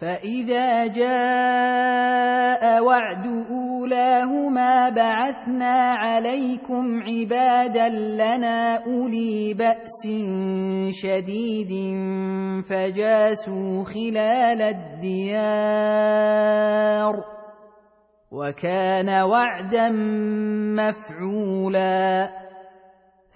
فاذا جاء وعد اولاهما بعثنا عليكم عبادا لنا اولي باس شديد فجاسوا خلال الديار وكان وعدا مفعولا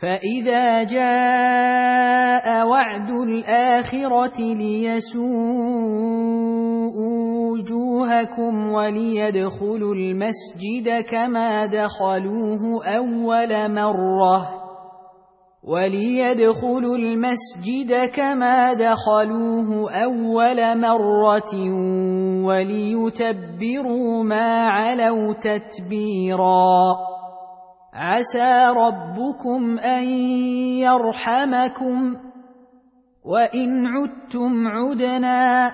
فاذا جاء وعد الاخره ليسوء وجوهكم وليدخلوا المسجد كما دخلوه اول مره وليدخلوا المسجد كما دخلوه اول مره وليتبروا ما علوا تتبيرا عسى ربكم أن يرحمكم وإن عدتم عدنا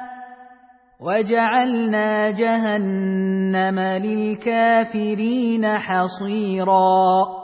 وجعلنا جهنم للكافرين حصيرا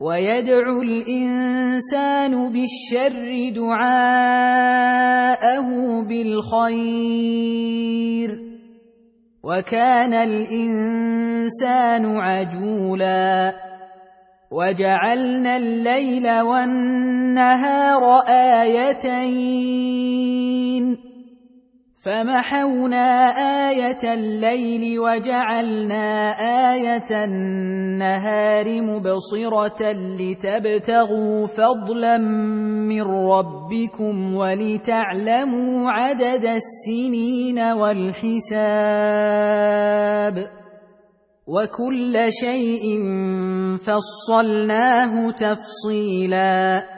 ويدعو الإنسان بالشر دعاءه بالخير وكان الإنسان عجولا وجعلنا الليل والنهار آيتين فمحونا آية الليل وجعلنا آية النهار مبصرة لتبتغوا فضلا من ربكم ولتعلموا عدد السنين والحساب وكل شيء فصلناه تفصيلا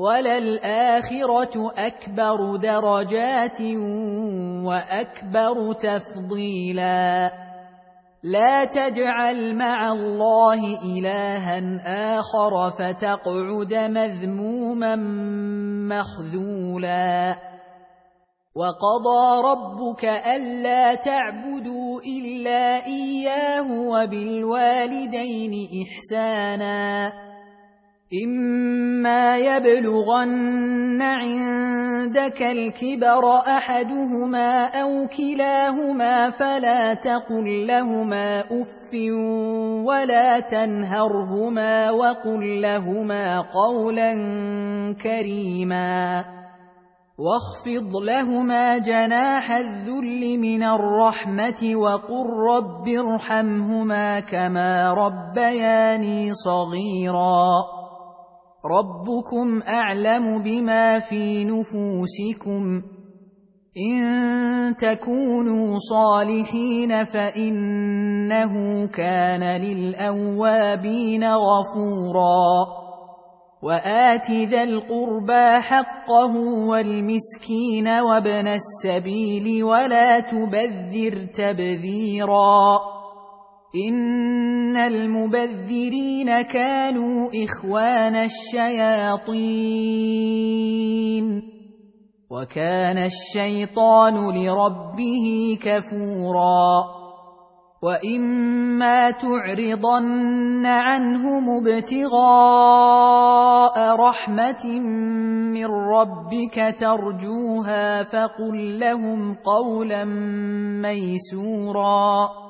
وللآخرة أكبر درجات وأكبر تفضيلا. لا تجعل مع الله إلها آخر فتقعد مذموما مخذولا. وقضى ربك ألا تعبدوا إلا إياه وبالوالدين إحسانا. اما يبلغن عندك الكبر احدهما أو كلاهما فلا تقل لهما اف ولا تنهرهما وقل لهما قولا كريما واخفض لهما جناح الذل من الرحمه وقل رب ارحمهما كما ربياني صغيرا ربكم اعلم بما في نفوسكم ان تكونوا صالحين فانه كان للاوابين غفورا وات ذا القربى حقه والمسكين وابن السبيل ولا تبذر تبذيرا ان المبذرين كانوا اخوان الشياطين وكان الشيطان لربه كفورا واما تعرضن عنهم ابتغاء رحمه من ربك ترجوها فقل لهم قولا ميسورا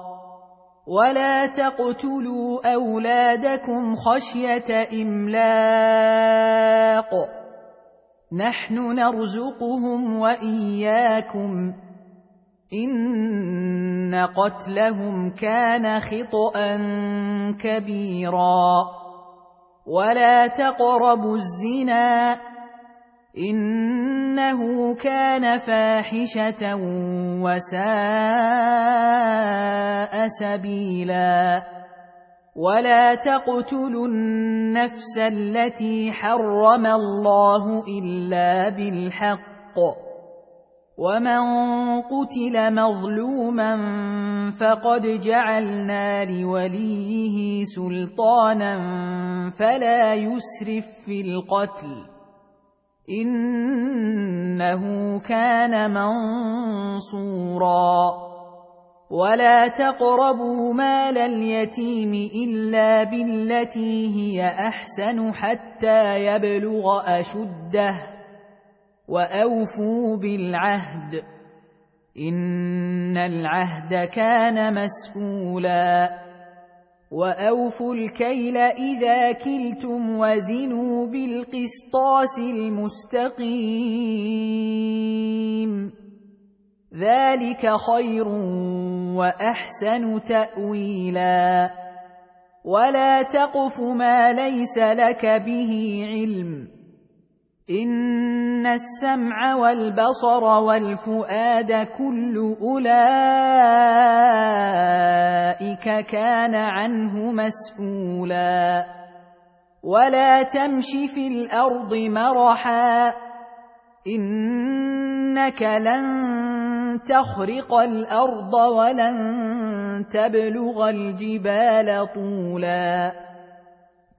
ولا تقتلوا اولادكم خشيه املاق نحن نرزقهم واياكم ان قتلهم كان خطا كبيرا ولا تقربوا الزنا إنه كان فاحشة وساء سبيلا. ولا تقتلوا النفس التي حرم الله إلا بالحق. ومن قتل مظلوما فقد جعلنا لوليه سلطانا فلا يسرف في القتل. إنه كان منصورا. ولا تقربوا مال اليتيم إلا بالتي هي أحسن حتى يبلغ أشده وأوفوا بالعهد. إن العهد كان مسؤولا. واوفوا الكيل اذا كلتم وزنوا بالقسطاس المستقيم ذلك خير واحسن تاويلا ولا تقف ما ليس لك به علم ان السمع والبصر والفؤاد كل اولئك كان عنه مسؤولا ولا تمش في الأرض مرحا انك لن تخرق الأرض ولن تبلغ الجبال طولا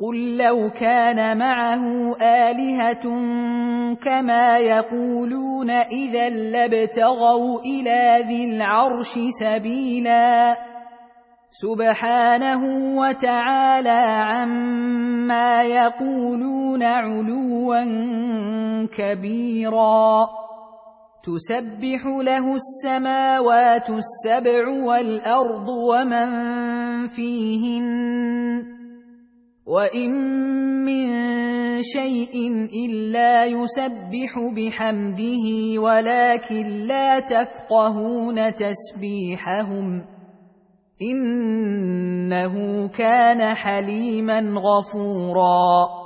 قل لو كان معه الهه كما يقولون اذا لابتغوا إلى ذي العرش سبيلا سبحانه وتعالى عما يقولون علوا كبيرا تسبح له السماوات السبع والارض ومن فيهن وان من شيء الا يسبح بحمده ولكن لا تفقهون تسبيحهم انه كان حليما غفورا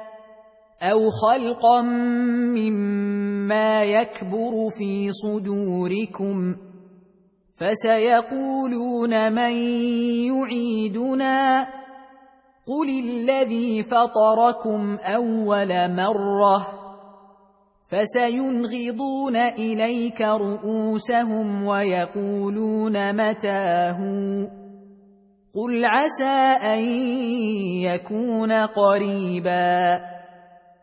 أو خلقا مما يكبر في صدوركم فسيقولون من يعيدنا قل الذي فطركم اول مره فسينغضون اليك رؤوسهم ويقولون متاه قل عسى ان يكون قريبا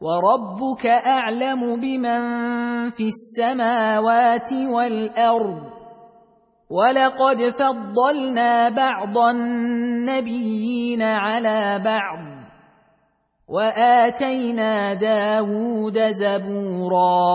وربك أعلم بمن في السماوات والأرض ولقد فضلنا بعض النبيين على بعض وآتينا داود زبورا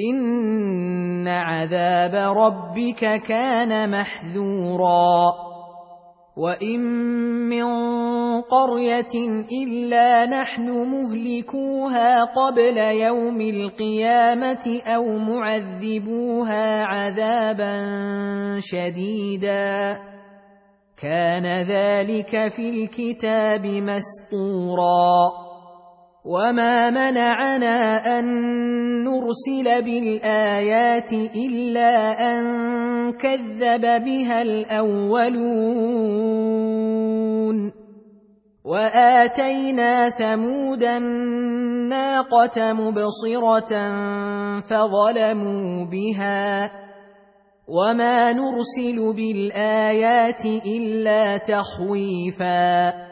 ان عذاب ربك كان محذورا وان من قريه الا نحن مهلكوها قبل يوم القيامه أو معذبوها عذابا شديدا كان ذلك في الكتاب مسطورا وما منعنا ان نرسل بالايات الا ان كذب بها الاولون واتينا ثمود الناقه مبصره فظلموا بها وما نرسل بالايات الا تخويفا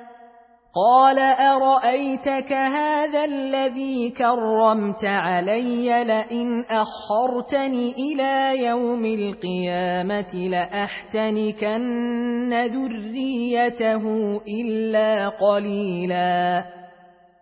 قال أرأيتك هذا الذي كرمت علي لئن أخرتني إلى يوم القيامة لأحتنكن ذريته إلا قليلا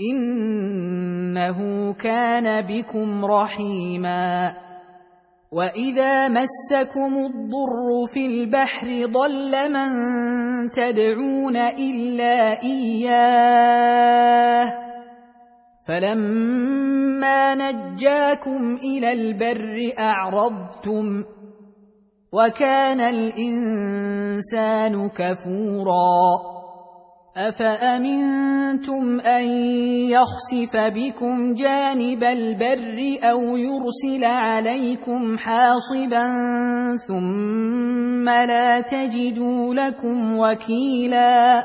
إنه كان بكم رحيما وإذا مسكم الضر في البحر ضل من تدعون إلا إياه فلما نجاكم إلى البر أعرضتم وكان الإنسان كفورا أفأمنتم أن يخسف بكم جانب البر أو يرسل عليكم حاصبا ثم لا تجدوا لكم وكيلا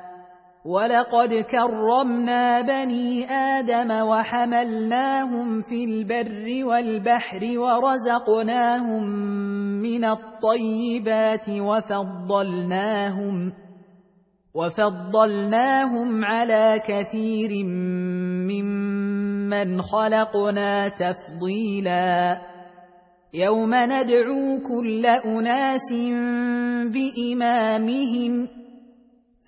ولقد كرمنا بني آدم وحملناهم في البر والبحر ورزقناهم من الطيبات وفضلناهم وفضلناهم على كثير ممن خلقنا تفضيلا يوم ندعو كل اناس بامامهم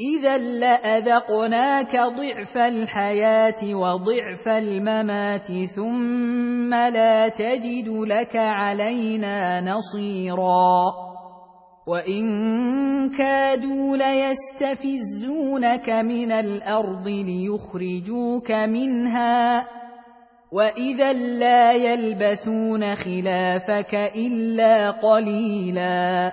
إذا لأذقناك ضعف الحياة وضعف الممات ثم لا تجد لك علينا نصيرا. وإن كادوا ليستفزونك من الأرض ليخرجوك منها. وإذا لا يلبثون خلافك إلا قليلا.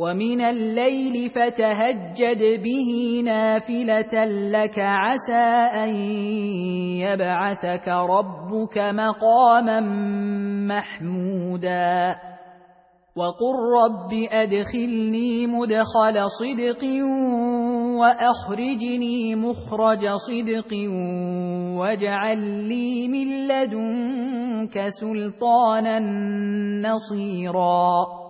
ومن الليل فتهجد به نافله لك عسى ان يبعثك ربك مقاما محمودا وقل رب ادخلني مدخل صدق واخرجني مخرج صدق واجعل لي من لدنك سلطانا نصيرا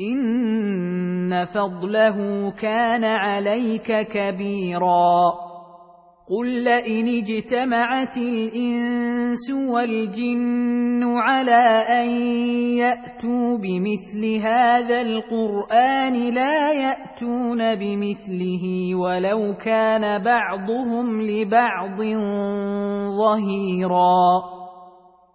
ان فضله كان عليك كبيرا قل لئن اجتمعت الانس والجن على ان ياتوا بمثل هذا القران لا ياتون بمثله ولو كان بعضهم لبعض ظهيرا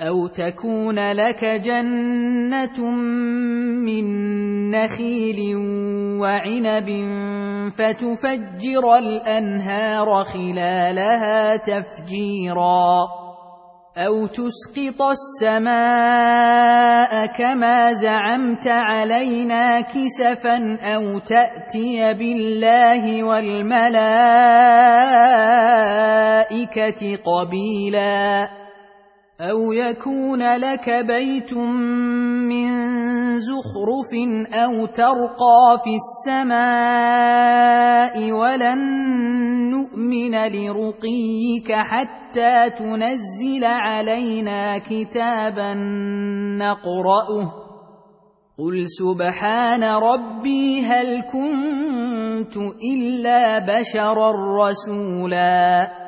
أو تكون لك جنه من نخيل وعنب فتفجر الانهار خلالها تفجيرا أو تسقط السماء كما زعمت علينا كسفا أو تاتي بالله والملائكه قبيلا أو يكون لك بيت من زخرف أو ترقى في السماء ولن نؤمن لرقيك حتى تنزل علينا كتابا نقراه قل سبحان ربي هل كنت الا بشرا رسولا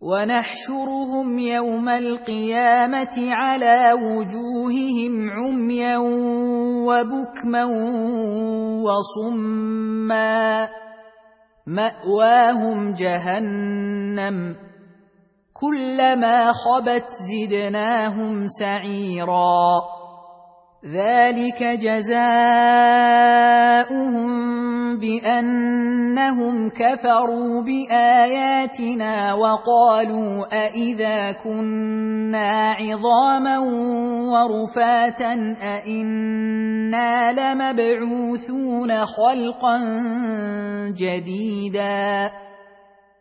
ونحشرهم يوم القيامة على وجوههم عميا وبكما وصما. مأواهم جهنم. كلما خبت زدناهم سعيرا. ذلك جزاؤهم بأنهم كفروا بآياتنا وقالوا أإذا كنا عظاما ورفاتا أإنا لمبعوثون خلقا جديدا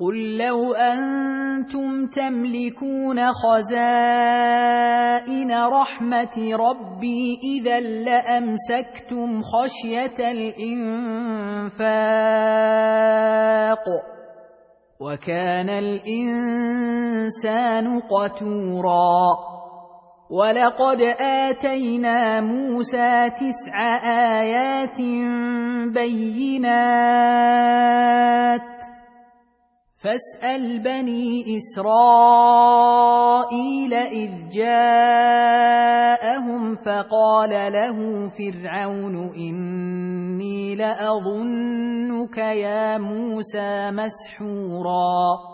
قل لو أنتم تملكون خزائن رحمه ربي اذا لامسكتم خشيه الانفاق وكان الانسان قتورا ولقد اتينا موسى تسع ايات بينات فاسأل بني إسرائيل إذ جاءهم فقال له فرعون إني لأظنك يا موسى مسحورا.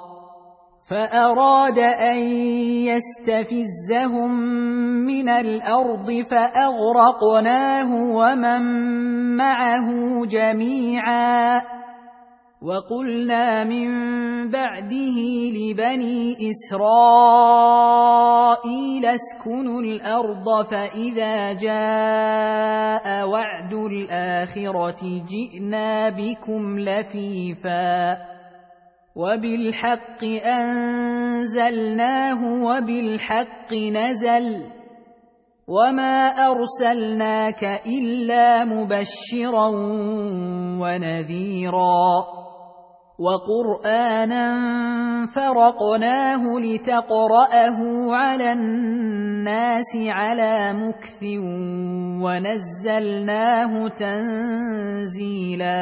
فأراد أن يستفزهم من الأرض فأغرقناه ومن معه جميعا وقلنا من بعده لبني إسرائيل اسكنوا الأرض فإذا جاء وعد الآخرة جئنا بكم لفيفا وبالحق انزلناه وبالحق نزل وما ارسلناك الا مبشرا ونذيرا وقرانا فرقناه لتقراه على الناس على مكث ونزلناه تنزيلا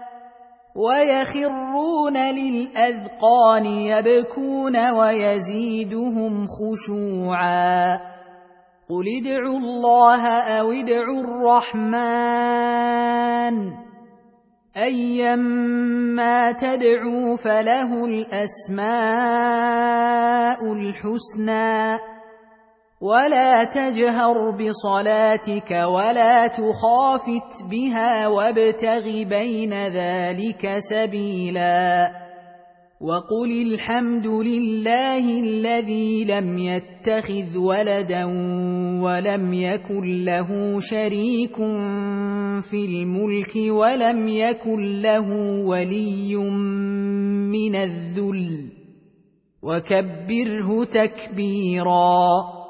ويخرون للأذقان يبكون ويزيدهم خشوعا. قل ادعوا الله أو ادعوا الرحمن. ايما تدعوا فله الأسماء الحسنى. ولا تجهر بصلاتك ولا تخافت بها وابتغ بين ذلك سبيلا وقل الحمد لله الذي لم يتخذ ولدا ولم يكن له شريك في الملك ولم يكن له ولي من الذل وكبره تكبيرا